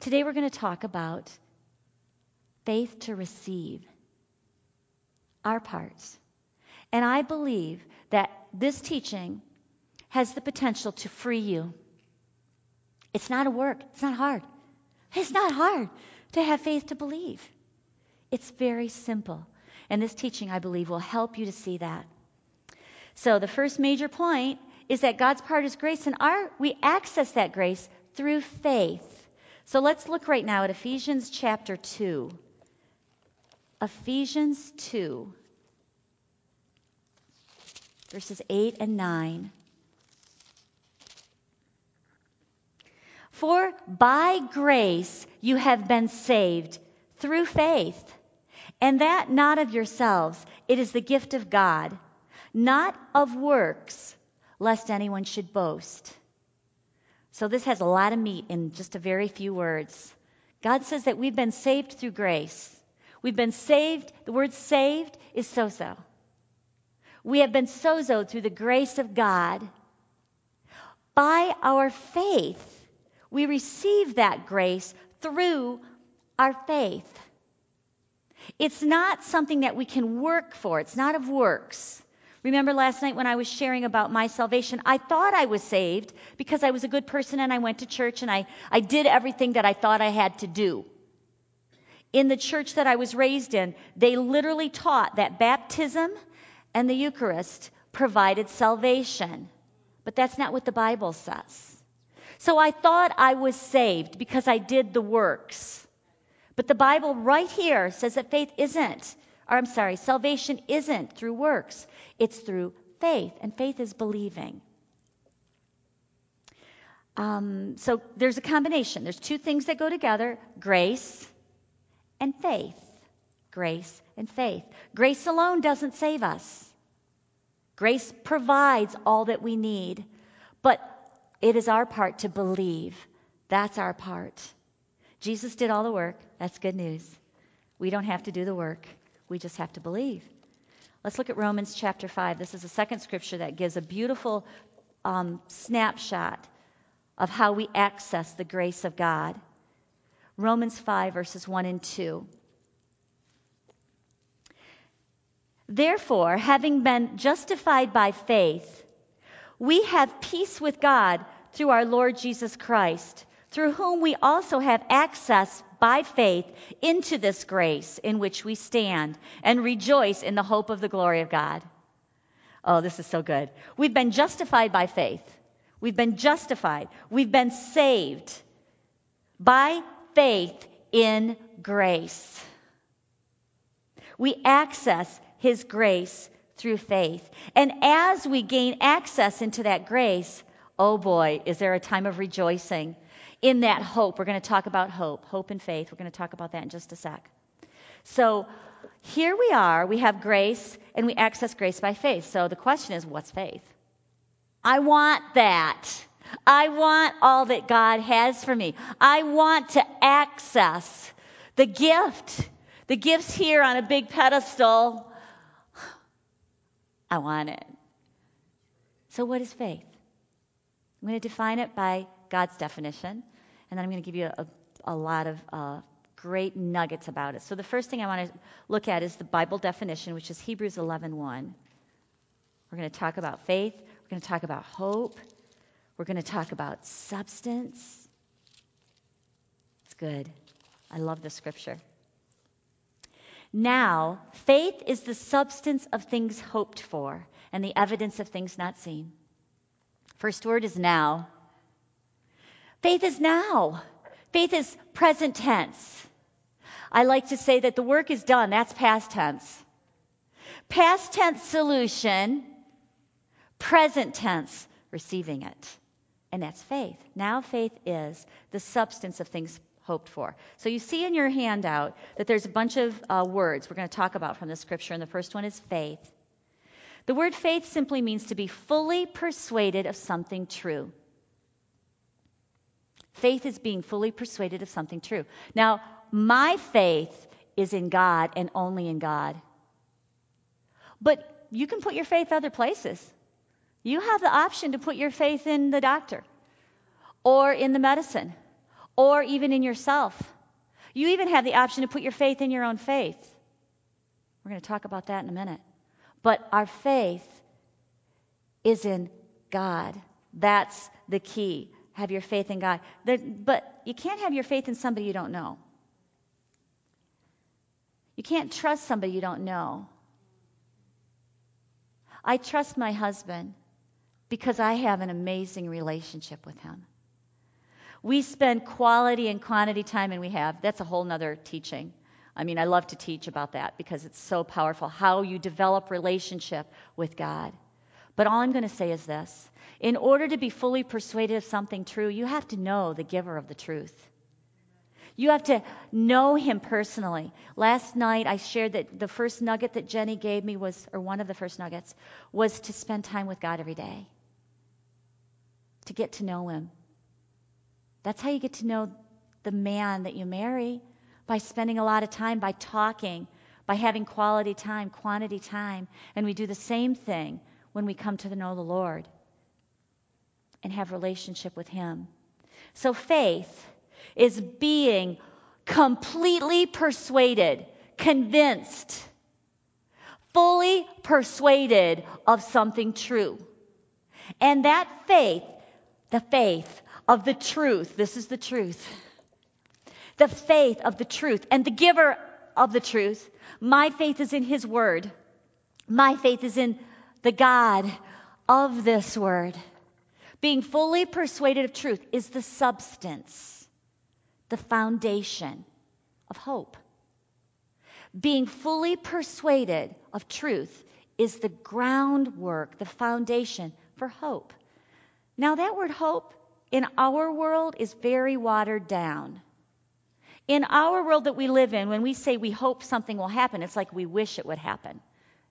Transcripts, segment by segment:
Today we're going to talk about faith to receive, our parts. And I believe that this teaching has the potential to free you. It's not a work, it's not hard. It's not hard to have faith to believe. It's very simple. And this teaching, I believe, will help you to see that. So, the first major point is that God's part is grace, and our, we access that grace through faith. So, let's look right now at Ephesians chapter 2. Ephesians 2, verses 8 and 9. For by grace you have been saved through faith and that not of yourselves. It is the gift of God, not of works, lest anyone should boast. So this has a lot of meat in just a very few words. God says that we've been saved through grace. We've been saved, the word saved is sozo. We have been sozoed through the grace of God. By our faith, we receive that grace through our faith. It's not something that we can work for, it's not of works. Remember last night when I was sharing about my salvation? I thought I was saved because I was a good person and I went to church and I, I did everything that I thought I had to do. In the church that I was raised in, they literally taught that baptism and the Eucharist provided salvation. But that's not what the Bible says. So I thought I was saved because I did the works. But the Bible right here says that faith isn't, or I'm sorry, salvation isn't through works, it's through faith, and faith is believing. Um, so there's a combination. There's two things that go together grace and faith. Grace and faith. Grace alone doesn't save us, grace provides all that we need, but it is our part to believe. That's our part. Jesus did all the work. That's good news. We don't have to do the work, we just have to believe. Let's look at Romans chapter 5. This is the second scripture that gives a beautiful um, snapshot of how we access the grace of God. Romans 5, verses 1 and 2. Therefore, having been justified by faith, we have peace with God through our Lord Jesus Christ through whom we also have access by faith into this grace in which we stand and rejoice in the hope of the glory of God. Oh, this is so good. We've been justified by faith. We've been justified. We've been saved by faith in grace. We access His grace through faith. And as we gain access into that grace, oh boy, is there a time of rejoicing in that hope. We're going to talk about hope, hope and faith. We're going to talk about that in just a sec. So here we are. We have grace and we access grace by faith. So the question is, what's faith? I want that. I want all that God has for me. I want to access the gift. The gift's here on a big pedestal. I want it. So, what is faith? I'm going to define it by God's definition, and then I'm going to give you a, a lot of uh, great nuggets about it. So the first thing I want to look at is the Bible definition, which is Hebrews 11:1. We're going to talk about faith. We're going to talk about hope. We're going to talk about substance. It's good. I love the scripture. Now, faith is the substance of things hoped for and the evidence of things not seen. First word is now. Faith is now. Faith is present tense. I like to say that the work is done. That's past tense. Past tense solution, present tense receiving it. And that's faith. Now faith is the substance of things hoped for. So you see in your handout that there's a bunch of uh, words we're going to talk about from the scripture, and the first one is faith. The word faith simply means to be fully persuaded of something true. Faith is being fully persuaded of something true. Now, my faith is in God and only in God. But you can put your faith other places. You have the option to put your faith in the doctor or in the medicine or even in yourself. You even have the option to put your faith in your own faith. We're going to talk about that in a minute. But our faith is in God. That's the key. Have your faith in God. But you can't have your faith in somebody you don't know. You can't trust somebody you don't know. I trust my husband because I have an amazing relationship with him. We spend quality and quantity time, and we have. That's a whole nother teaching. I mean, I love to teach about that because it's so powerful how you develop relationship with God. But all I'm going to say is this in order to be fully persuaded of something true, you have to know the giver of the truth. You have to know him personally. Last night I shared that the first nugget that Jenny gave me was, or one of the first nuggets, was to spend time with God every day. To get to know him. That's how you get to know the man that you marry by spending a lot of time, by talking, by having quality time, quantity time. And we do the same thing when we come to know the Lord and have relationship with him. So faith is being completely persuaded, convinced, fully persuaded of something true. And that faith, the faith of the truth, this is the truth, the faith of the truth and the giver of the truth. My faith is in his word. My faith is in the God of this word. Being fully persuaded of truth is the substance, the foundation of hope. Being fully persuaded of truth is the groundwork, the foundation for hope. Now, that word hope in our world is very watered down. In our world that we live in, when we say we hope something will happen, it's like we wish it would happen.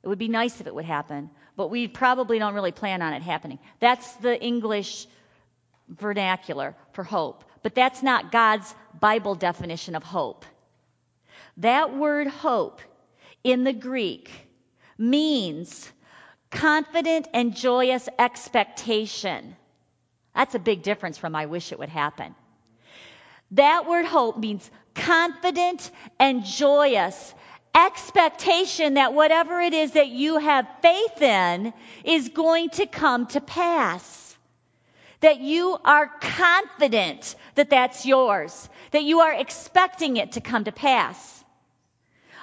It would be nice if it would happen, but we probably don't really plan on it happening. That's the English vernacular for hope. But that's not God's Bible definition of hope. That word hope in the Greek means confident and joyous expectation. That's a big difference from I wish it would happen. That word hope means confident and joyous expectation that whatever it is that you have faith in is going to come to pass. That you are confident that that's yours. That you are expecting it to come to pass.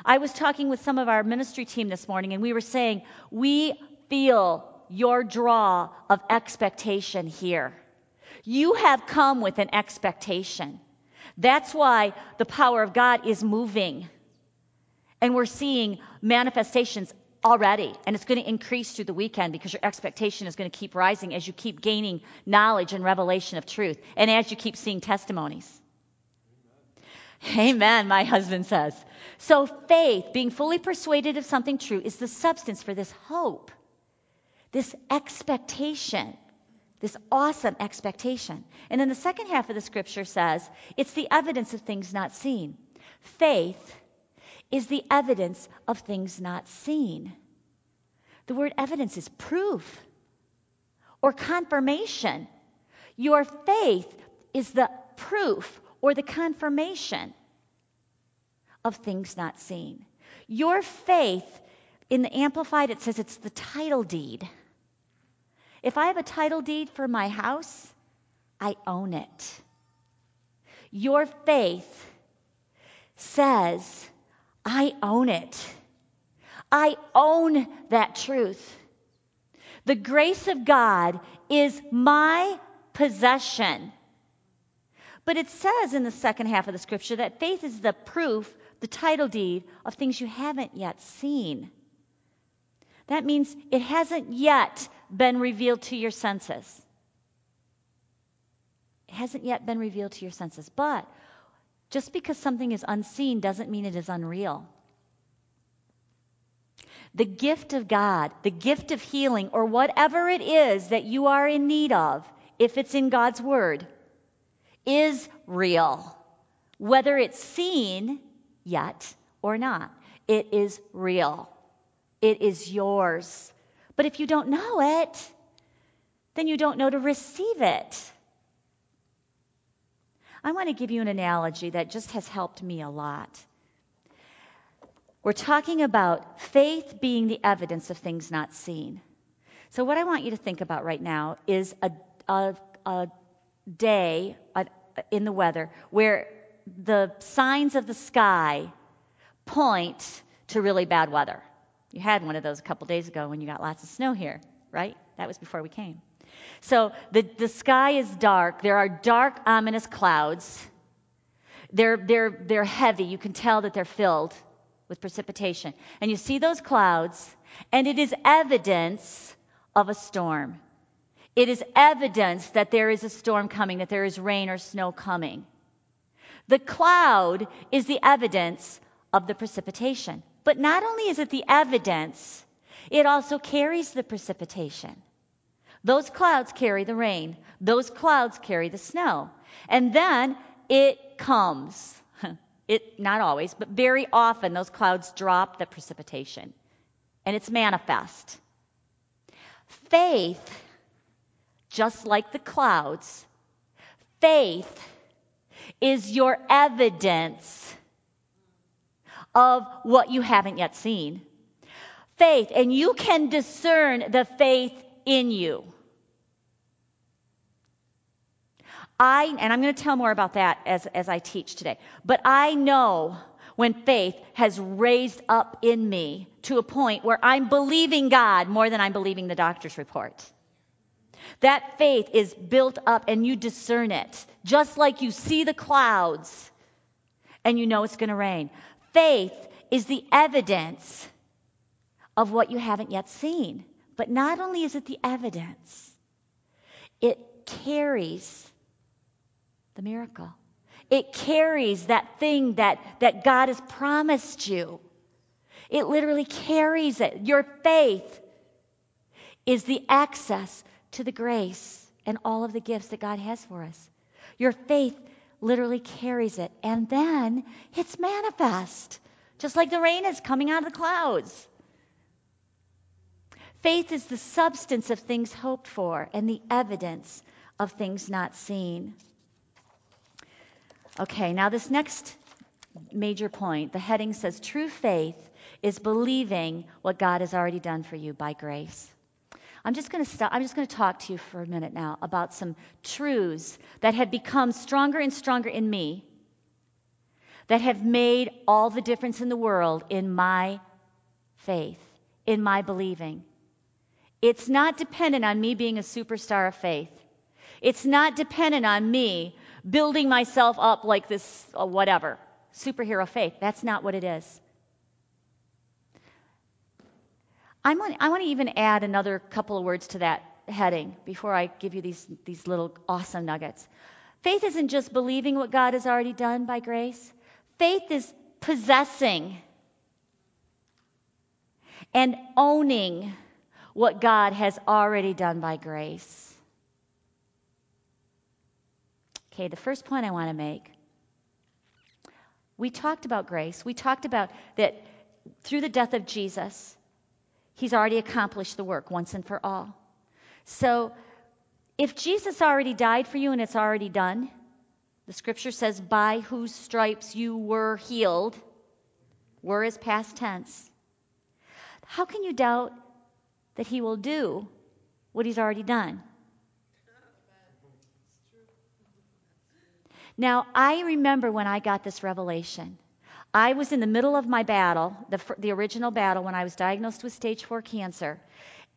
I was talking with some of our ministry team this morning and we were saying, we feel your draw of expectation here. You have come with an expectation. That's why the power of God is moving. And we're seeing manifestations already. And it's going to increase through the weekend because your expectation is going to keep rising as you keep gaining knowledge and revelation of truth and as you keep seeing testimonies. Amen, my husband says. So faith, being fully persuaded of something true, is the substance for this hope, this expectation, this awesome expectation. And then the second half of the scripture says it's the evidence of things not seen. Faith is the evidence of things not seen. The word evidence is proof or confirmation. Your faith is the proof or the confirmation of things not seen. Your faith, in the Amplified, it says it's the title deed. If I have a title deed for my house, I own it. Your faith says I own it. I own that truth. The grace of God is my possession. But it says in the second half of the scripture that faith is the proof, the title deed of things you haven't yet seen. That means it hasn't yet been revealed to your senses. It hasn't yet been revealed to your senses. But just because something is unseen doesn't mean it is unreal. The gift of God, the gift of healing, or whatever it is that you are in need of, if it's in God's Word, is real. Whether it's seen yet or not, it is real. It is yours. But if you don't know it, then you don't know to receive it. I want to give you an analogy that just has helped me a lot. We're talking about faith being the evidence of things not seen. So, what I want you to think about right now is a, a, a day in the weather where the signs of the sky point to really bad weather. You had one of those a couple days ago when you got lots of snow here, right? That was before we came. So the, the sky is dark. There are dark, ominous clouds. They're, they're, they're heavy. You can tell that they're filled with precipitation. And you see those clouds, and it is evidence of a storm. It is evidence that there is a storm coming, that there is rain or snow coming. The cloud is the evidence of the precipitation. But not only is it the evidence, it also carries the precipitation. Those clouds carry the rain. Those clouds carry the snow. And then it comes. It, not always, but very often those clouds drop the precipitation. And it's manifest. Faith, just like the clouds, faith is your evidence of what you haven't yet seen. Faith, and you can discern the faith in you. I, and I'm going to tell more about that as, as I teach today, but I know when faith has raised up in me to a point where I'm believing God more than I'm believing the doctor's report. That faith is built up and you discern it, just like you see the clouds and you know it's going to rain. Faith is the evidence of what you haven't yet seen. But not only is it the evidence, it carries the miracle. It carries that thing that, that God has promised you. It literally carries it. Your faith is the access to the grace and all of the gifts that God has for us. Your faith literally carries it. And then it's manifest, just like the rain is coming out of the clouds. Faith is the substance of things hoped for and the evidence of things not seen. Okay, now this next major point, the heading says true faith is believing what God has already done for you by grace. I'm just going to stop I'm just going to talk to you for a minute now about some truths that have become stronger and stronger in me that have made all the difference in the world in my faith, in my believing. It's not dependent on me being a superstar of faith. It's not dependent on me building myself up like this, uh, whatever, superhero faith. That's not what it is. I'm on, I want to even add another couple of words to that heading before I give you these, these little awesome nuggets. Faith isn't just believing what God has already done by grace, faith is possessing and owning what God has already done by grace. Okay, the first point I want to make we talked about grace. We talked about that through the death of Jesus, he's already accomplished the work once and for all. So, if Jesus already died for you and it's already done, the scripture says, by whose stripes you were healed, were is past tense. How can you doubt that he will do what he's already done? Now, I remember when I got this revelation. I was in the middle of my battle, the, the original battle, when I was diagnosed with stage four cancer.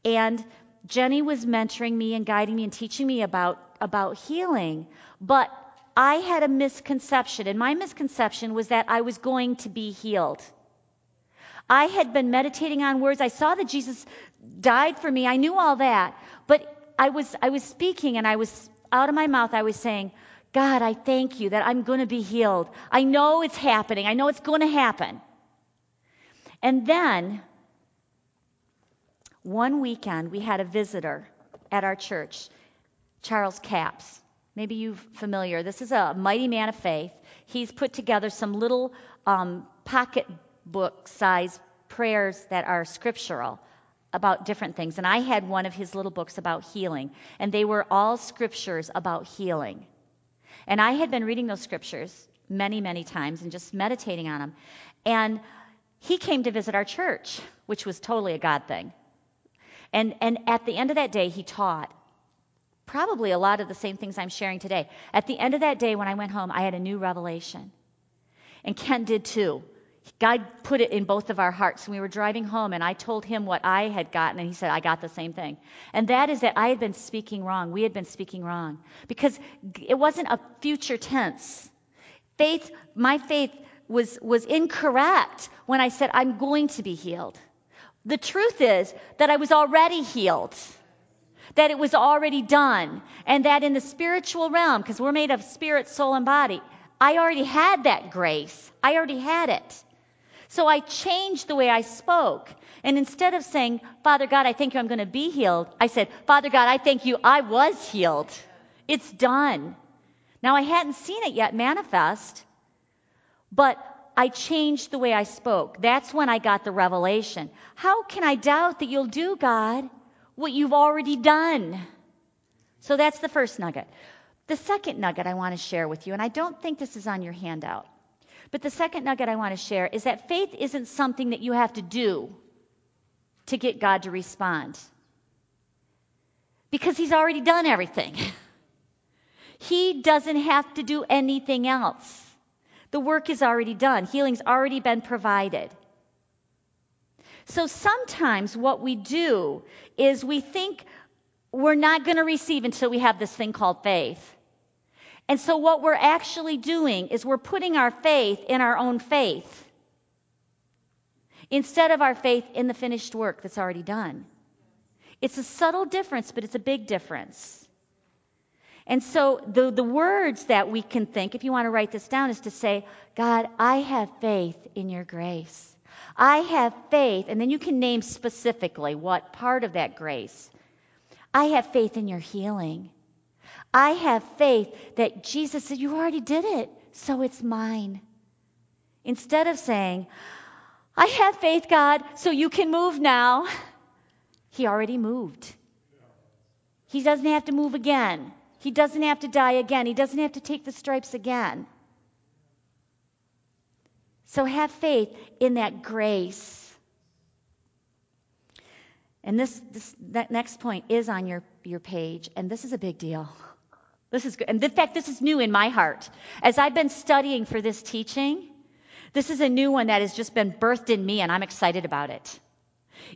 And Jenny was mentoring me and guiding me and teaching me about, about healing. But I had a misconception, and my misconception was that I was going to be healed. I had been meditating on words. I saw that Jesus died for me. I knew all that. But I was, I was speaking, and I was out of my mouth, I was saying, God, I thank you that I'm going to be healed. I know it's happening. I know it's going to happen. And then, one weekend, we had a visitor at our church, Charles Capps. Maybe you're familiar. This is a mighty man of faith. He's put together some little um, pocketbook size prayers that are scriptural about different things. And I had one of his little books about healing, and they were all scriptures about healing. And I had been reading those scriptures many, many times and just meditating on them. And he came to visit our church, which was totally a God thing. And, and at the end of that day, he taught probably a lot of the same things I'm sharing today. At the end of that day, when I went home, I had a new revelation. And Ken did too. God put it in both of our hearts. We were driving home, and I told him what I had gotten, and he said, I got the same thing. And that is that I had been speaking wrong. We had been speaking wrong. Because it wasn't a future tense. Faith, my faith was, was incorrect when I said, I'm going to be healed. The truth is that I was already healed, that it was already done, and that in the spiritual realm, because we're made of spirit, soul, and body, I already had that grace. I already had it. So I changed the way I spoke. And instead of saying, Father God, I thank you, I'm going to be healed, I said, Father God, I thank you, I was healed. It's done. Now, I hadn't seen it yet manifest, but I changed the way I spoke. That's when I got the revelation. How can I doubt that you'll do, God, what you've already done? So that's the first nugget. The second nugget I want to share with you, and I don't think this is on your handout, but the second nugget I want to share is that faith isn't something that you have to do to get God to respond. Because He's already done everything. he doesn't have to do anything else. The work is already done, healing's already been provided. So sometimes what we do is we think we're not going to receive until we have this thing called faith. And so, what we're actually doing is we're putting our faith in our own faith instead of our faith in the finished work that's already done. It's a subtle difference, but it's a big difference. And so, the, the words that we can think, if you want to write this down, is to say, God, I have faith in your grace. I have faith, and then you can name specifically what part of that grace. I have faith in your healing. I have faith that Jesus said, You already did it, so it's mine. Instead of saying, I have faith, God, so you can move now, He already moved. He doesn't have to move again. He doesn't have to die again. He doesn't have to take the stripes again. So have faith in that grace. And this, this that next point is on your, your page, and this is a big deal. This is good. And in fact, this is new in my heart. As I've been studying for this teaching, this is a new one that has just been birthed in me, and I'm excited about it.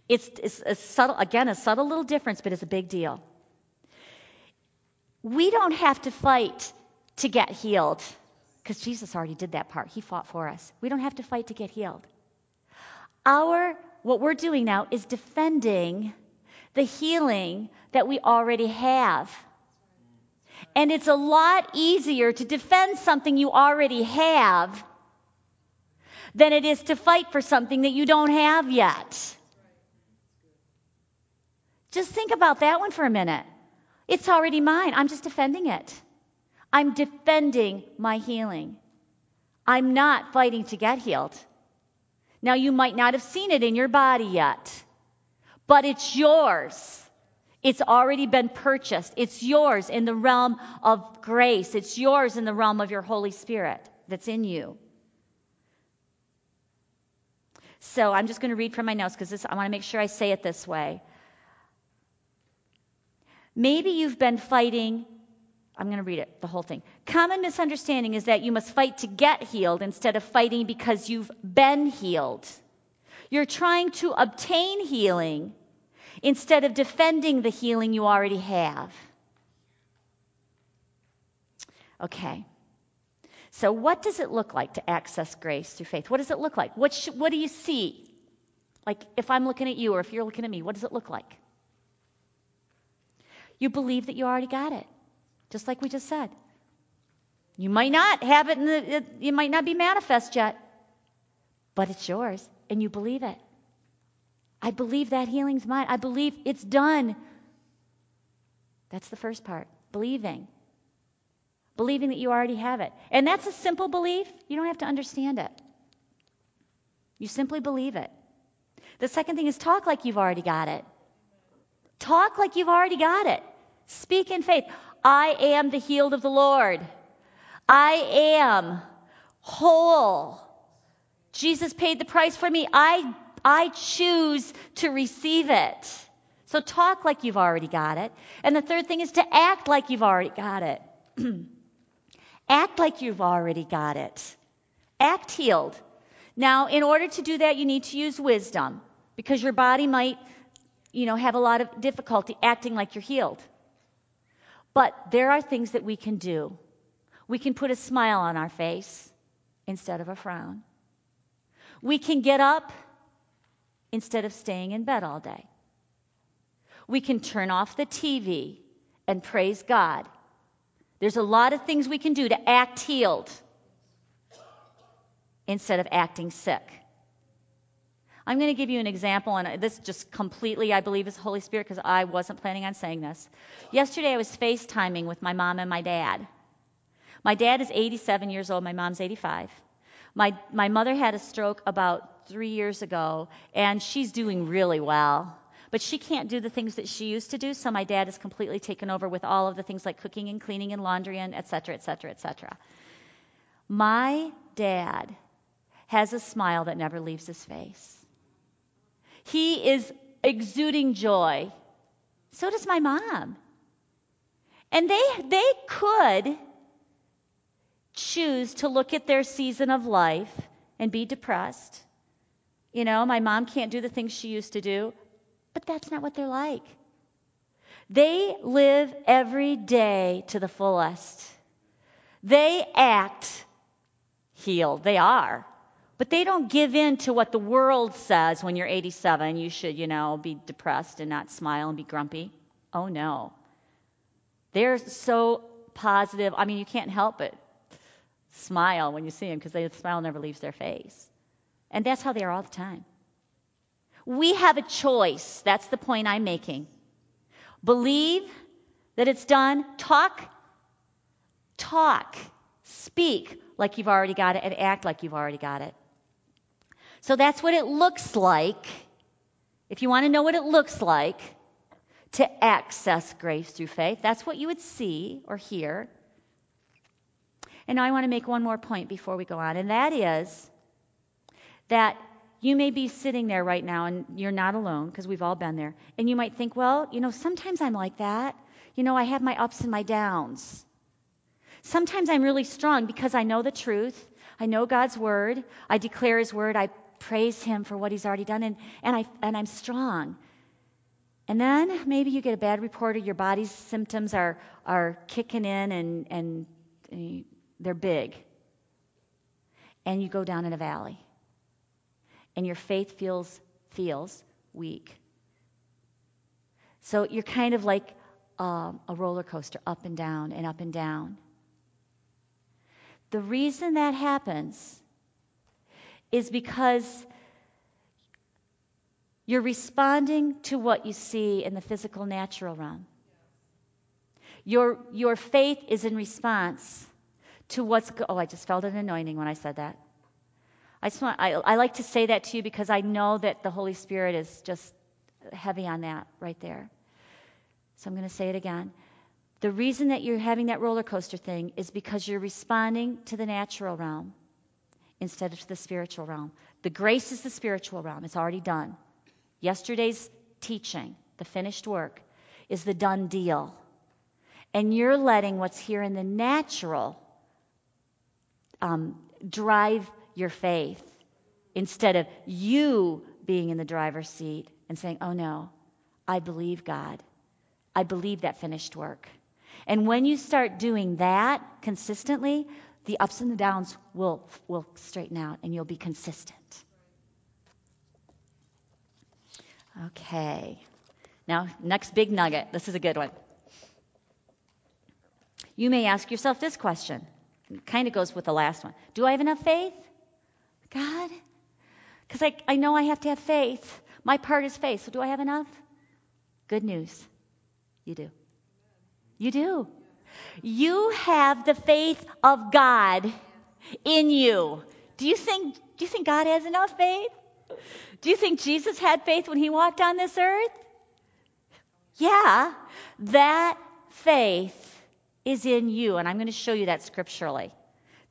It's, it's a subtle, again, a subtle little difference, but it's a big deal. We don't have to fight to get healed because Jesus already did that part. He fought for us. We don't have to fight to get healed. Our, what we're doing now is defending the healing that we already have. And it's a lot easier to defend something you already have than it is to fight for something that you don't have yet. Just think about that one for a minute. It's already mine. I'm just defending it. I'm defending my healing. I'm not fighting to get healed. Now, you might not have seen it in your body yet, but it's yours. It's already been purchased. It's yours in the realm of grace. It's yours in the realm of your Holy Spirit that's in you. So I'm just going to read from my notes because I want to make sure I say it this way. Maybe you've been fighting. I'm going to read it, the whole thing. Common misunderstanding is that you must fight to get healed instead of fighting because you've been healed. You're trying to obtain healing instead of defending the healing you already have. Okay. So, what does it look like to access grace through faith? What does it look like? What, sh- what do you see? Like, if I'm looking at you or if you're looking at me, what does it look like? You believe that you already got it, just like we just said. You might not have it, in the, it, it might not be manifest yet, but it's yours, and you believe it. I believe that healing's mine. I believe it's done. That's the first part believing. Believing that you already have it. And that's a simple belief. You don't have to understand it. You simply believe it. The second thing is talk like you've already got it. Talk like you've already got it. Speak in faith. I am the healed of the Lord. I am whole. Jesus paid the price for me. I, I choose to receive it. So talk like you've already got it. And the third thing is to act like you've already got it. act like you've already got it. Act healed. Now, in order to do that, you need to use wisdom because your body might, you know, have a lot of difficulty acting like you're healed. But there are things that we can do. We can put a smile on our face instead of a frown. We can get up instead of staying in bed all day. We can turn off the TV and praise God. There's a lot of things we can do to act healed instead of acting sick. I'm going to give you an example, and this just completely, I believe, is the Holy Spirit because I wasn't planning on saying this. Yesterday, I was FaceTiming with my mom and my dad. My dad is 87 years old, my mom's 85. My, my mother had a stroke about three years ago, and she's doing really well but she can't do the things that she used to do. So my dad is completely taken over with all of the things like cooking and cleaning and laundry and et cetera, et cetera, et cetera. My dad has a smile that never leaves his face. He is exuding joy. So does my mom. And they, they could choose to look at their season of life and be depressed. You know, my mom can't do the things she used to do. But that's not what they're like. They live every day to the fullest. They act healed. They are. But they don't give in to what the world says when you're 87. You should, you know, be depressed and not smile and be grumpy. Oh, no. They're so positive. I mean, you can't help but smile when you see them because the smile never leaves their face. And that's how they are all the time. We have a choice. That's the point I'm making. Believe that it's done. Talk, talk, speak like you've already got it, and act like you've already got it. So that's what it looks like. If you want to know what it looks like to access grace through faith, that's what you would see or hear. And now I want to make one more point before we go on, and that is that you may be sitting there right now and you're not alone because we've all been there. And you might think, well, you know, sometimes I'm like that. You know, I have my ups and my downs. Sometimes I'm really strong because I know the truth. I know God's word. I declare his word. I praise him for what he's already done and, and I and I'm strong. And then maybe you get a bad report or your body's symptoms are are kicking in and and they're big. And you go down in a valley and your faith feels feels weak. So you're kind of like um, a roller coaster, up and down and up and down. The reason that happens is because you're responding to what you see in the physical natural realm. Your, your faith is in response to what's. Go- oh, I just felt an anointing when I said that. I just want, I, I like to say that to you because I know that the Holy Spirit is just heavy on that right there. So I'm going to say it again. The reason that you're having that roller coaster thing is because you're responding to the natural realm instead of to the spiritual realm. The grace is the spiritual realm, it's already done. Yesterday's teaching, the finished work, is the done deal. And you're letting what's here in the natural um, drive your faith instead of you being in the driver's seat and saying, Oh no, I believe God. I believe that finished work. And when you start doing that consistently, the ups and the downs will, will straighten out and you'll be consistent. Okay. Now, next big nugget. This is a good one. You may ask yourself this question. It kind of goes with the last one Do I have enough faith? God? Because I, I know I have to have faith. My part is faith. So do I have enough? Good news. You do. You do. You have the faith of God in you. Do you think do you think God has enough faith? Do you think Jesus had faith when he walked on this earth? Yeah. That faith is in you. And I'm going to show you that scripturally.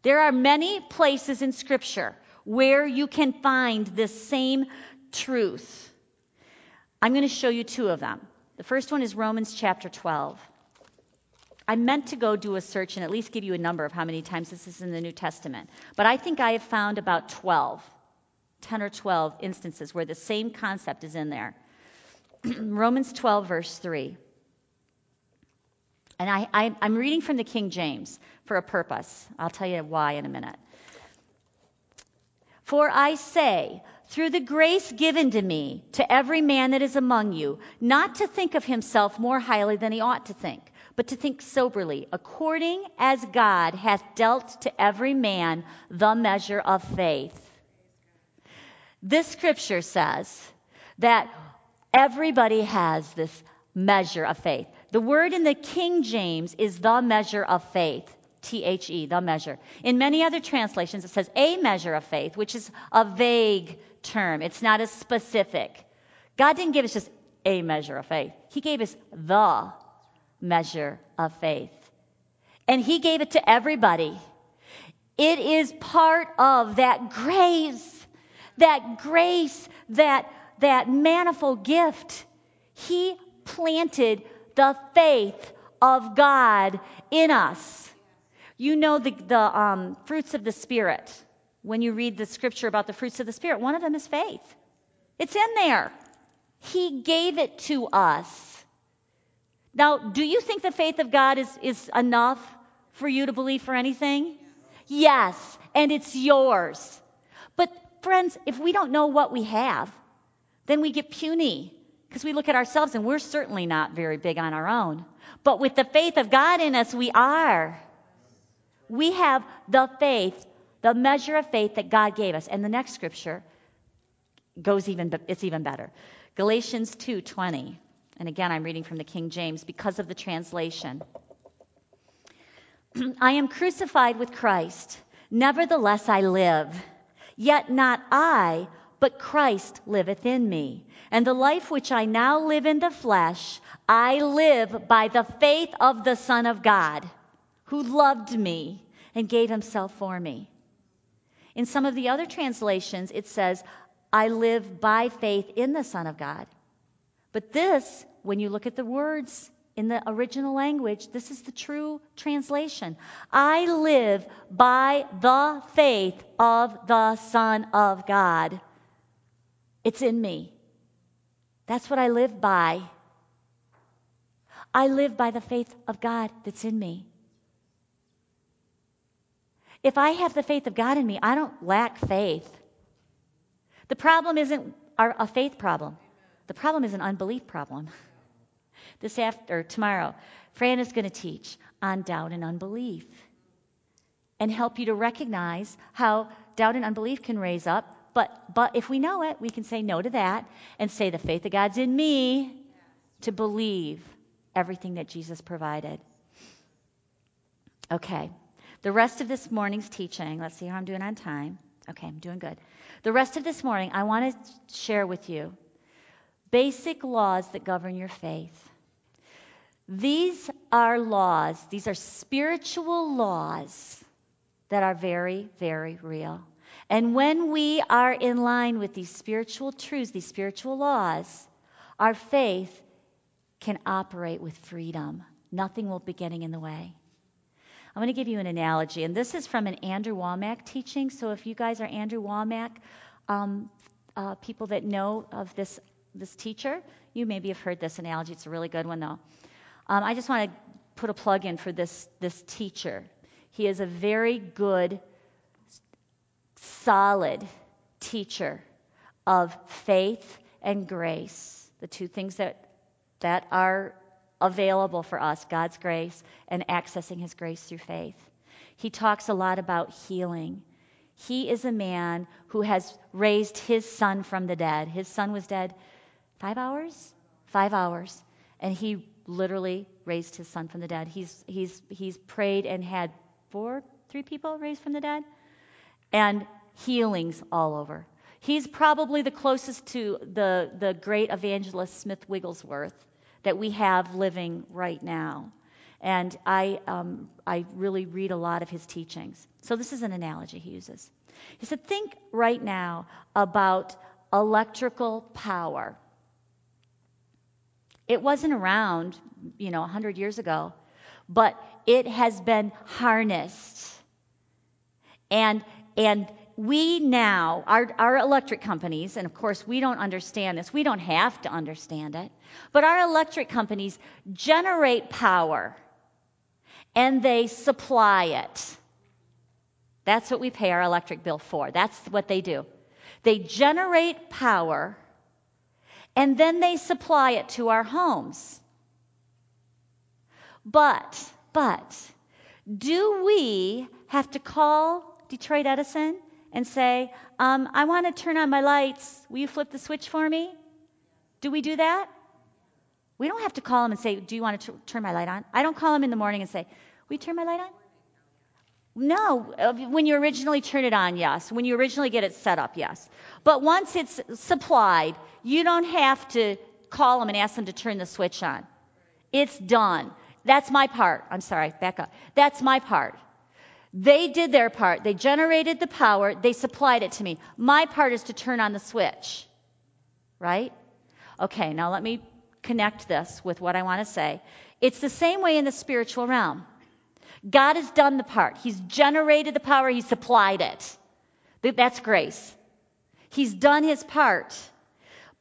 There are many places in Scripture where you can find this same truth. I'm going to show you two of them. The first one is Romans chapter 12. I meant to go do a search and at least give you a number of how many times this is in the New Testament. But I think I have found about 12, 10 or 12 instances where the same concept is in there. Romans 12, verse 3. And I, I, I'm reading from the King James for a purpose. I'll tell you why in a minute. For I say, through the grace given to me, to every man that is among you, not to think of himself more highly than he ought to think, but to think soberly, according as God hath dealt to every man the measure of faith. This scripture says that everybody has this measure of faith. The word in the King James is the measure of faith. T H E, the measure. In many other translations, it says a measure of faith, which is a vague term. It's not as specific. God didn't give us just a measure of faith, He gave us the measure of faith. And He gave it to everybody. It is part of that grace, that grace, that, that manifold gift. He planted the faith of God in us. You know the, the um, fruits of the Spirit. When you read the scripture about the fruits of the Spirit, one of them is faith. It's in there. He gave it to us. Now, do you think the faith of God is, is enough for you to believe for anything? Yes, and it's yours. But, friends, if we don't know what we have, then we get puny because we look at ourselves and we're certainly not very big on our own. But with the faith of God in us, we are. We have the faith, the measure of faith that God gave us. And the next scripture goes even, it's even better. Galatians 2:20. And again, I'm reading from the King James because of the translation. I am crucified with Christ. Nevertheless, I live. Yet not I, but Christ liveth in me. And the life which I now live in the flesh, I live by the faith of the Son of God, who loved me and gave himself for me. In some of the other translations, it says, I live by faith in the Son of God. But this, when you look at the words in the original language, this is the true translation. I live by the faith of the Son of God. It's in me. That's what I live by. I live by the faith of God that's in me. If I have the faith of God in me, I don't lack faith. The problem isn't a faith problem. The problem is an unbelief problem. This after tomorrow, Fran is going to teach on doubt and unbelief and help you to recognize how doubt and unbelief can raise up. But, but if we know it, we can say no to that and say the faith of God's in me to believe everything that Jesus provided. Okay. The rest of this morning's teaching, let's see how I'm doing on time. Okay, I'm doing good. The rest of this morning, I want to share with you basic laws that govern your faith. These are laws, these are spiritual laws that are very, very real. And when we are in line with these spiritual truths, these spiritual laws, our faith can operate with freedom. Nothing will be getting in the way. I'm going to give you an analogy, and this is from an Andrew Wommack teaching. So if you guys are Andrew Wommack, um, uh, people that know of this this teacher. You maybe have heard this analogy. It's a really good one, though. Um, I just want to put a plug in for this, this teacher. He is a very good, solid teacher of faith and grace, the two things that, that are available for us God's grace and accessing His grace through faith. He talks a lot about healing. He is a man who has raised his son from the dead. His son was dead Five hours? Five hours. And he literally raised his son from the dead. He's, he's, he's prayed and had four, three people raised from the dead, and healings all over. He's probably the closest to the, the great evangelist Smith Wigglesworth that we have living right now. And I, um, I really read a lot of his teachings. So this is an analogy he uses. He said, Think right now about electrical power. It wasn't around, you know, 100 years ago, but it has been harnessed. And, and we now, our, our electric companies, and of course we don't understand this, we don't have to understand it, but our electric companies generate power and they supply it. That's what we pay our electric bill for. That's what they do. They generate power and then they supply it to our homes. But, but, do we have to call Detroit Edison and say, um, I want to turn on my lights. Will you flip the switch for me? Do we do that? We don't have to call them and say, Do you want to t- turn my light on? I don't call them in the morning and say, Will you turn my light on? No. When you originally turn it on, yes. When you originally get it set up, yes. But once it's supplied, you don't have to call them and ask them to turn the switch on. It's done. That's my part. I'm sorry, back up. That's my part. They did their part. They generated the power. They supplied it to me. My part is to turn on the switch. Right? Okay, now let me connect this with what I want to say. It's the same way in the spiritual realm. God has done the part. He's generated the power. He supplied it. That's grace. He's done his part.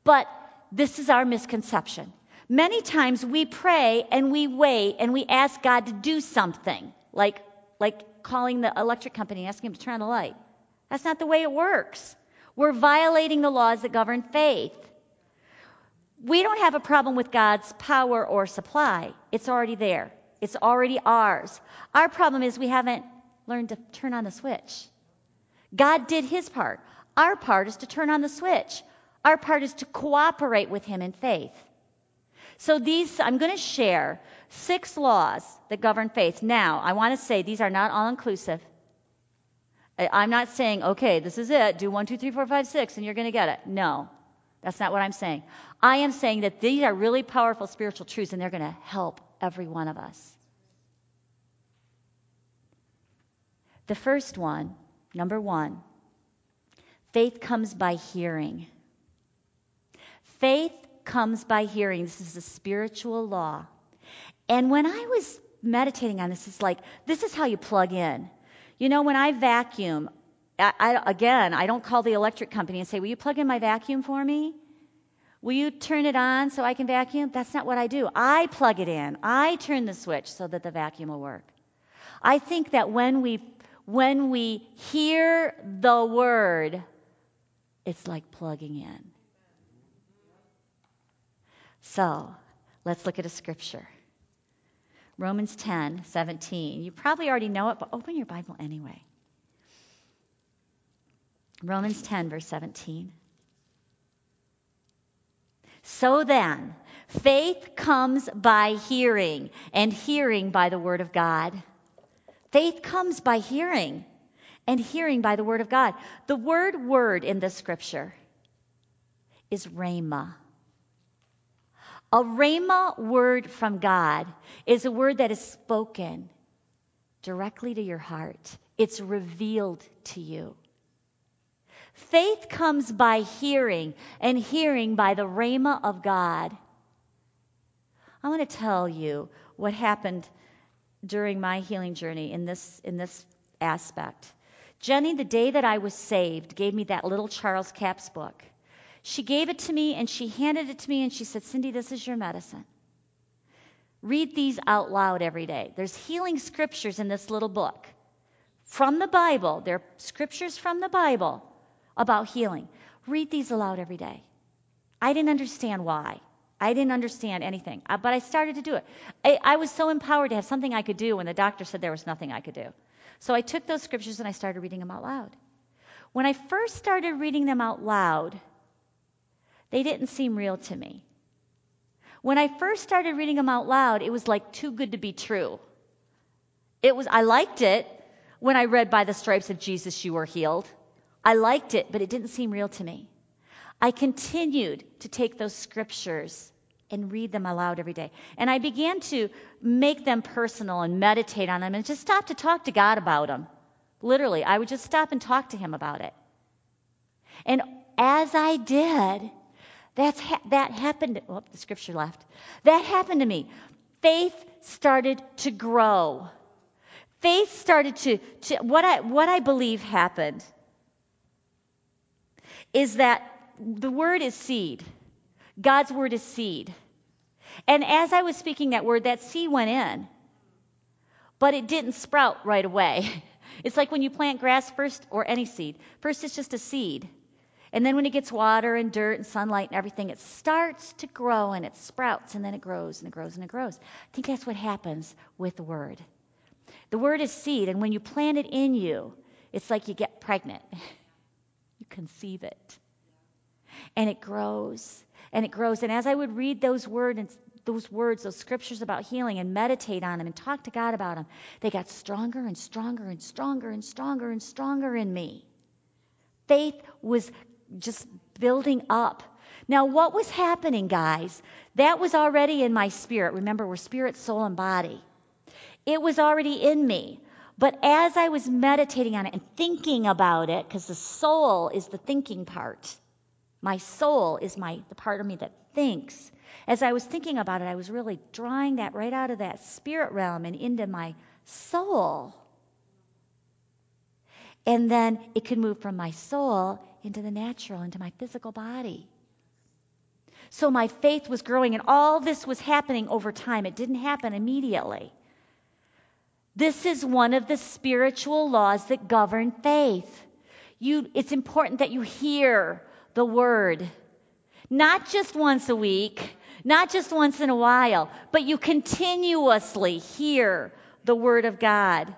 But this is our misconception. Many times we pray and we wait and we ask God to do something, like, like calling the electric company asking them to turn on the light. That's not the way it works. We're violating the laws that govern faith. We don't have a problem with God's power or supply, it's already there, it's already ours. Our problem is we haven't learned to turn on the switch. God did his part. Our part is to turn on the switch. Our part is to cooperate with him in faith. So these, I'm going to share six laws that govern faith. Now, I want to say these are not all inclusive. I'm not saying, okay, this is it, do one, two, three, four, five, six, and you're going to get it. No, that's not what I'm saying. I am saying that these are really powerful spiritual truths, and they're going to help every one of us. The first one, number one, faith comes by hearing. Faith comes by hearing. This is a spiritual law. And when I was meditating on this, it's like, this is how you plug in. You know, when I vacuum, I, I, again, I don't call the electric company and say, Will you plug in my vacuum for me? Will you turn it on so I can vacuum? That's not what I do. I plug it in. I turn the switch so that the vacuum will work. I think that when we when we hear the word, it's like plugging in. So, let's look at a scripture. Romans 10, 17. You probably already know it, but open your Bible anyway. Romans 10, verse 17. So then, faith comes by hearing, and hearing by the Word of God. Faith comes by hearing, and hearing by the Word of God. The word word in this scripture is rhema. A rhema word from God is a word that is spoken directly to your heart. It's revealed to you. Faith comes by hearing, and hearing by the rhema of God. I want to tell you what happened during my healing journey in this, in this aspect. Jenny, the day that I was saved, gave me that little Charles Capps book. She gave it to me and she handed it to me and she said, Cindy, this is your medicine. Read these out loud every day. There's healing scriptures in this little book from the Bible. They're scriptures from the Bible about healing. Read these aloud every day. I didn't understand why. I didn't understand anything, uh, but I started to do it. I, I was so empowered to have something I could do when the doctor said there was nothing I could do. So I took those scriptures and I started reading them out loud. When I first started reading them out loud, they didn't seem real to me. When I first started reading them out loud, it was like too good to be true. It was I liked it when I read by the stripes of Jesus you were healed. I liked it, but it didn't seem real to me. I continued to take those scriptures and read them aloud every day. And I began to make them personal and meditate on them and just stop to talk to God about them. Literally, I would just stop and talk to Him about it. And as I did, that's ha- that happened. Oh, the scripture left. That happened to me. Faith started to grow. Faith started to, to what I what I believe happened is that the word is seed. God's word is seed. And as I was speaking that word, that seed went in, but it didn't sprout right away. It's like when you plant grass first, or any seed. First, it's just a seed. And then when it gets water and dirt and sunlight and everything, it starts to grow and it sprouts and then it grows and it grows and it grows. I think that's what happens with the word. The word is seed, and when you plant it in you, it's like you get pregnant. you conceive it. And it grows and it grows. And as I would read those words, and those words, those scriptures about healing, and meditate on them and talk to God about them, they got stronger and stronger and stronger and stronger and stronger in me. Faith was just building up. Now, what was happening, guys? That was already in my spirit. Remember, we're spirit, soul, and body. It was already in me. But as I was meditating on it and thinking about it, because the soul is the thinking part, my soul is my the part of me that thinks. As I was thinking about it, I was really drawing that right out of that spirit realm and into my soul. And then it could move from my soul into the natural, into my physical body. So my faith was growing, and all this was happening over time. It didn't happen immediately. This is one of the spiritual laws that govern faith. You, it's important that you hear the word. Not just once a week, not just once in a while, but you continuously hear the word of God.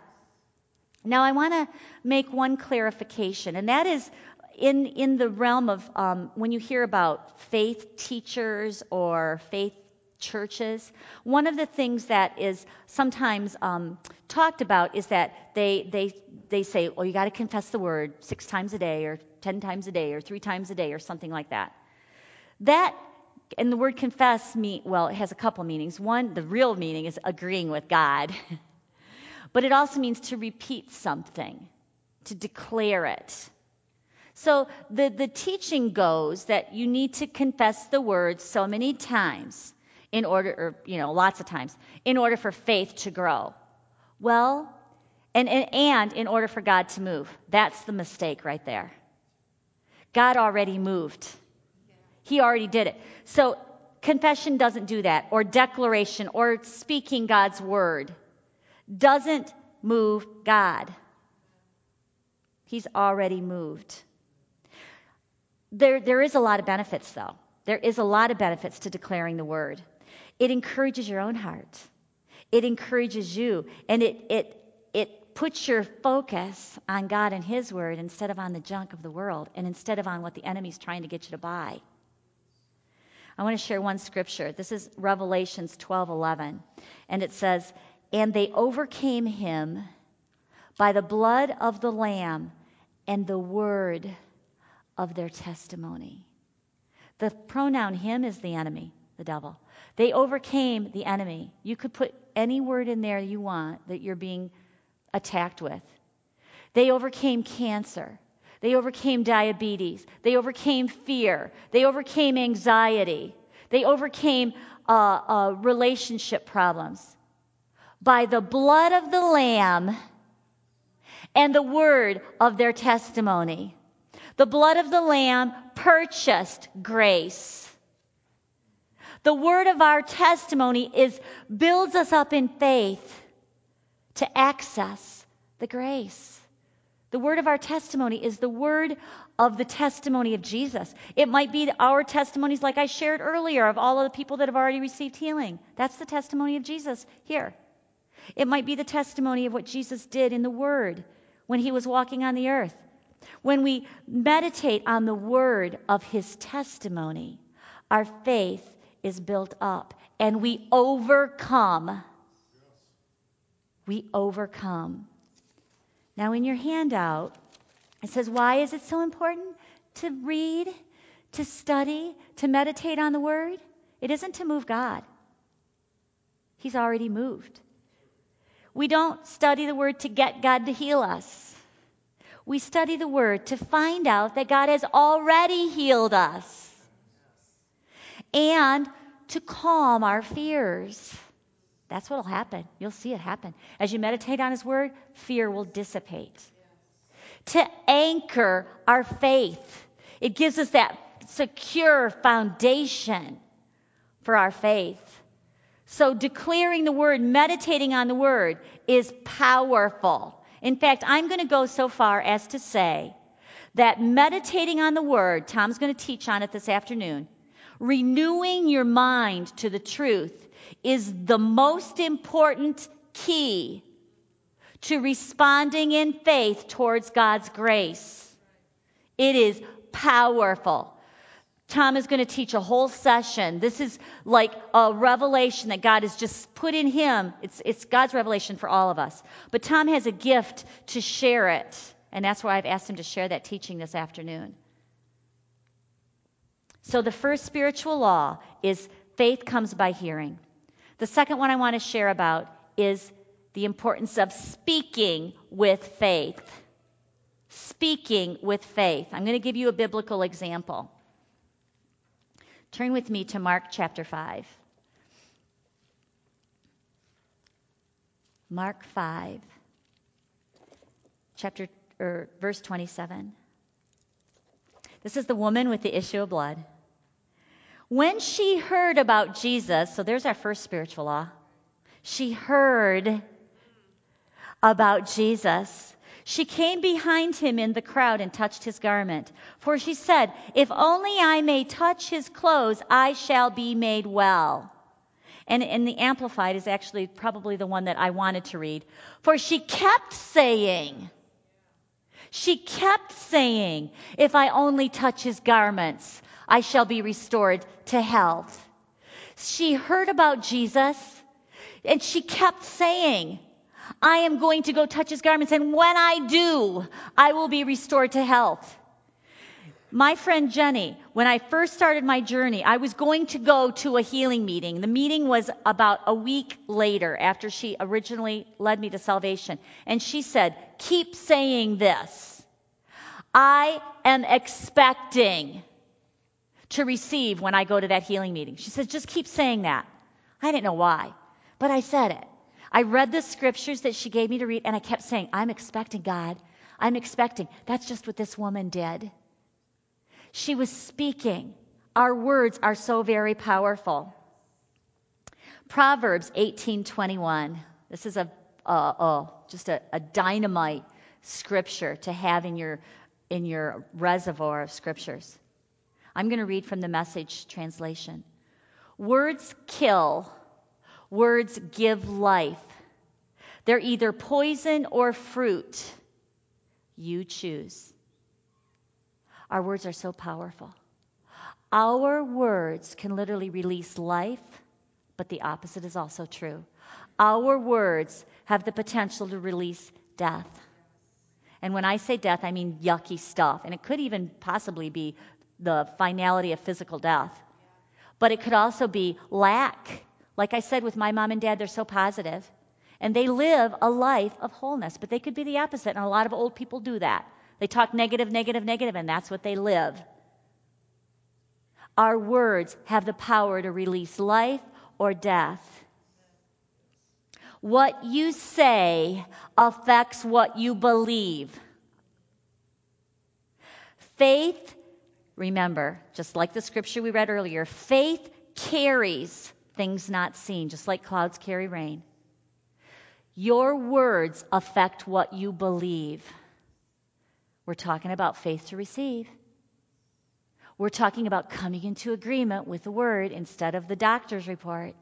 Now, I want to make one clarification, and that is in, in the realm of um, when you hear about faith teachers or faith churches, one of the things that is sometimes um, talked about is that they, they, they say, well, you got to confess the word six times a day, or 10 times a day, or three times a day, or something like that. That, and the word confess, mean, well, it has a couple meanings. One, the real meaning is agreeing with God, but it also means to repeat something, to declare it. So the, the teaching goes that you need to confess the word so many times in order, or, you know, lots of times, in order for faith to grow. Well, and, and, and in order for God to move. That's the mistake right there. God already moved. He already did it. So confession doesn't do that, or declaration, or speaking God's word doesn't move God. He's already moved. There, there is a lot of benefits, though. There is a lot of benefits to declaring the word. It encourages your own heart. It encourages you, and it, it, it puts your focus on God and His word instead of on the junk of the world and instead of on what the enemy's trying to get you to buy. I want to share one scripture. This is Revelations 12:11, and it says, "And they overcame him by the blood of the lamb and the word of their testimony." The pronoun him is the enemy, the devil. They overcame the enemy. You could put any word in there you want that you're being attacked with. They overcame cancer. They overcame diabetes. They overcame fear. They overcame anxiety. They overcame uh, uh, relationship problems by the blood of the Lamb and the word of their testimony. The blood of the Lamb purchased grace. The word of our testimony is builds us up in faith to access the grace. The word of our testimony is the word of the testimony of Jesus. It might be our testimonies, like I shared earlier, of all of the people that have already received healing. That's the testimony of Jesus here. It might be the testimony of what Jesus did in the Word when he was walking on the earth. When we meditate on the word of his testimony, our faith is built up and we overcome. We overcome. Now, in your handout, it says, Why is it so important to read, to study, to meditate on the word? It isn't to move God, He's already moved. We don't study the Word to get God to heal us. We study the Word to find out that God has already healed us and to calm our fears. That's what will happen. You'll see it happen. As you meditate on His Word, fear will dissipate. To anchor our faith, it gives us that secure foundation for our faith. So, declaring the Word, meditating on the Word is powerful. In fact, I'm going to go so far as to say that meditating on the Word, Tom's going to teach on it this afternoon, renewing your mind to the truth is the most important key to responding in faith towards God's grace. It is powerful. Tom is going to teach a whole session. This is like a revelation that God has just put in him. It's, it's God's revelation for all of us. But Tom has a gift to share it. And that's why I've asked him to share that teaching this afternoon. So, the first spiritual law is faith comes by hearing. The second one I want to share about is the importance of speaking with faith. Speaking with faith. I'm going to give you a biblical example. Turn with me to Mark chapter 5. Mark 5, chapter or er, verse 27. This is the woman with the issue of blood. When she heard about Jesus, so there's our first spiritual law. She heard about Jesus she came behind him in the crowd and touched his garment. For she said, If only I may touch his clothes, I shall be made well. And, and the Amplified is actually probably the one that I wanted to read. For she kept saying, she kept saying, If I only touch his garments, I shall be restored to health. She heard about Jesus and she kept saying, I am going to go touch his garments, and when I do, I will be restored to health. My friend Jenny, when I first started my journey, I was going to go to a healing meeting. The meeting was about a week later after she originally led me to salvation. And she said, Keep saying this. I am expecting to receive when I go to that healing meeting. She said, Just keep saying that. I didn't know why, but I said it. I read the scriptures that she gave me to read, and I kept saying, I'm expecting God. I'm expecting. That's just what this woman did. She was speaking. Our words are so very powerful. Proverbs 18:21. This is a uh, oh, just a, a dynamite scripture to have in your in your reservoir of scriptures. I'm going to read from the message translation. Words kill, Words give life. They're either poison or fruit. You choose. Our words are so powerful. Our words can literally release life, but the opposite is also true. Our words have the potential to release death. And when I say death, I mean yucky stuff. And it could even possibly be the finality of physical death. But it could also be lack like I said with my mom and dad, they're so positive, and they live a life of wholeness, but they could be the opposite, and a lot of old people do that. They talk negative, negative, negative, and that's what they live. Our words have the power to release life or death. What you say affects what you believe. Faith, remember, just like the scripture we read earlier, faith carries things not seen, just like clouds carry rain. Your words affect what you believe. We're talking about faith to receive. We're talking about coming into agreement with the word instead of the doctor's report,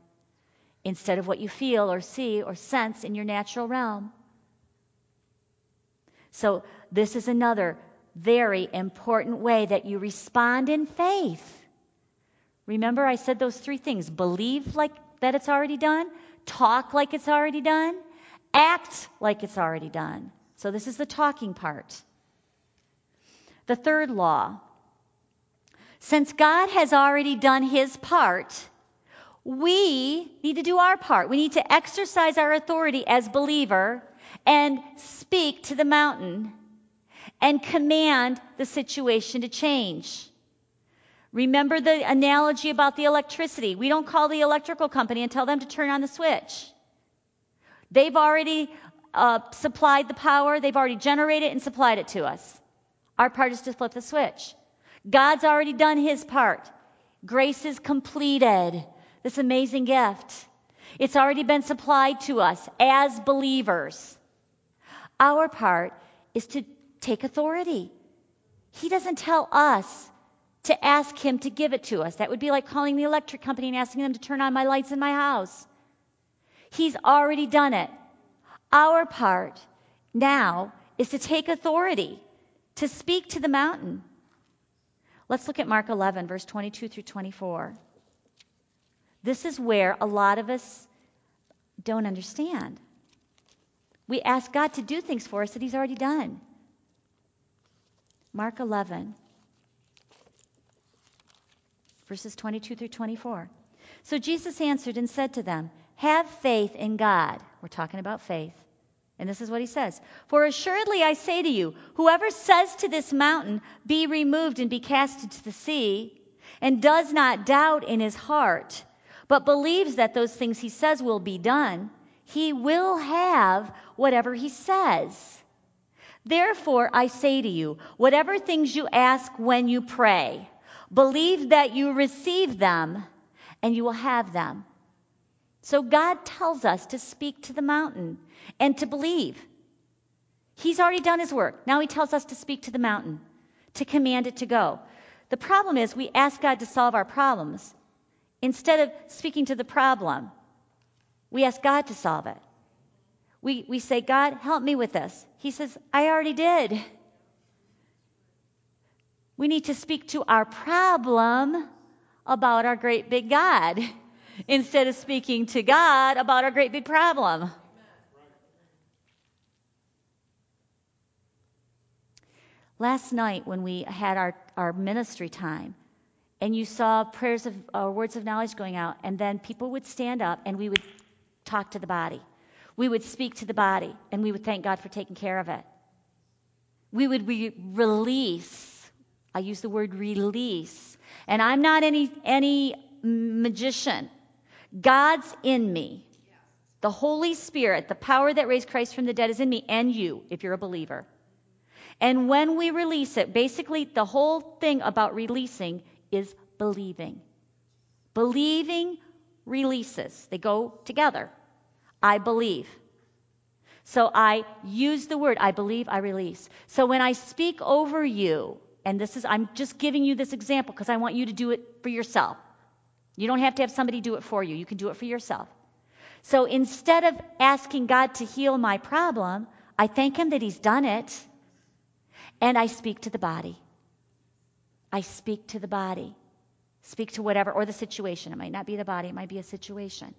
instead of what you feel or see or sense in your natural realm. So, this is another very important way that you respond in faith. Remember, I said those three things believe like that it's already done, talk like it's already done, act like it's already done. So, this is the talking part. The third law since God has already done his part, We need to do our part. We need to exercise our authority as believer and speak to the mountain and command the situation to change. Remember the analogy about the electricity. We don't call the electrical company and tell them to turn on the switch. They've already uh, supplied the power, they've already generated and supplied it to us. Our part is to flip the switch. God's already done his part. Grace is completed. This amazing gift. It's already been supplied to us as believers. Our part is to take authority. He doesn't tell us to ask him to give it to us. That would be like calling the electric company and asking them to turn on my lights in my house. He's already done it. Our part now is to take authority, to speak to the mountain. Let's look at Mark 11, verse 22 through 24. This is where a lot of us don't understand. We ask God to do things for us that He's already done. Mark 11, verses 22 through 24. So Jesus answered and said to them, Have faith in God. We're talking about faith. And this is what he says For assuredly I say to you, whoever says to this mountain, Be removed and be cast into the sea, and does not doubt in his heart, but believes that those things he says will be done, he will have whatever he says. Therefore, I say to you, whatever things you ask when you pray, believe that you receive them, and you will have them. So God tells us to speak to the mountain and to believe. He's already done his work. Now he tells us to speak to the mountain, to command it to go. The problem is we ask God to solve our problems. Instead of speaking to the problem, we ask God to solve it. We, we say, God, help me with this. He says, I already did. We need to speak to our problem about our great big God instead of speaking to God about our great big problem. Last night, when we had our, our ministry time, and you saw prayers of uh, words of knowledge going out, and then people would stand up and we would talk to the body. We would speak to the body, and we would thank God for taking care of it. We would re- release. I use the word release. And I'm not any, any magician. God's in me. The Holy Spirit, the power that raised Christ from the dead, is in me and you, if you're a believer. And when we release it, basically the whole thing about releasing is believing. Believing releases, they go together. I believe. So I use the word, I believe, I release. So when I speak over you, and this is, I'm just giving you this example because I want you to do it for yourself. You don't have to have somebody do it for you, you can do it for yourself. So instead of asking God to heal my problem, I thank Him that He's done it, and I speak to the body. I speak to the body. Speak to whatever, or the situation. It might not be the body, it might be a situation.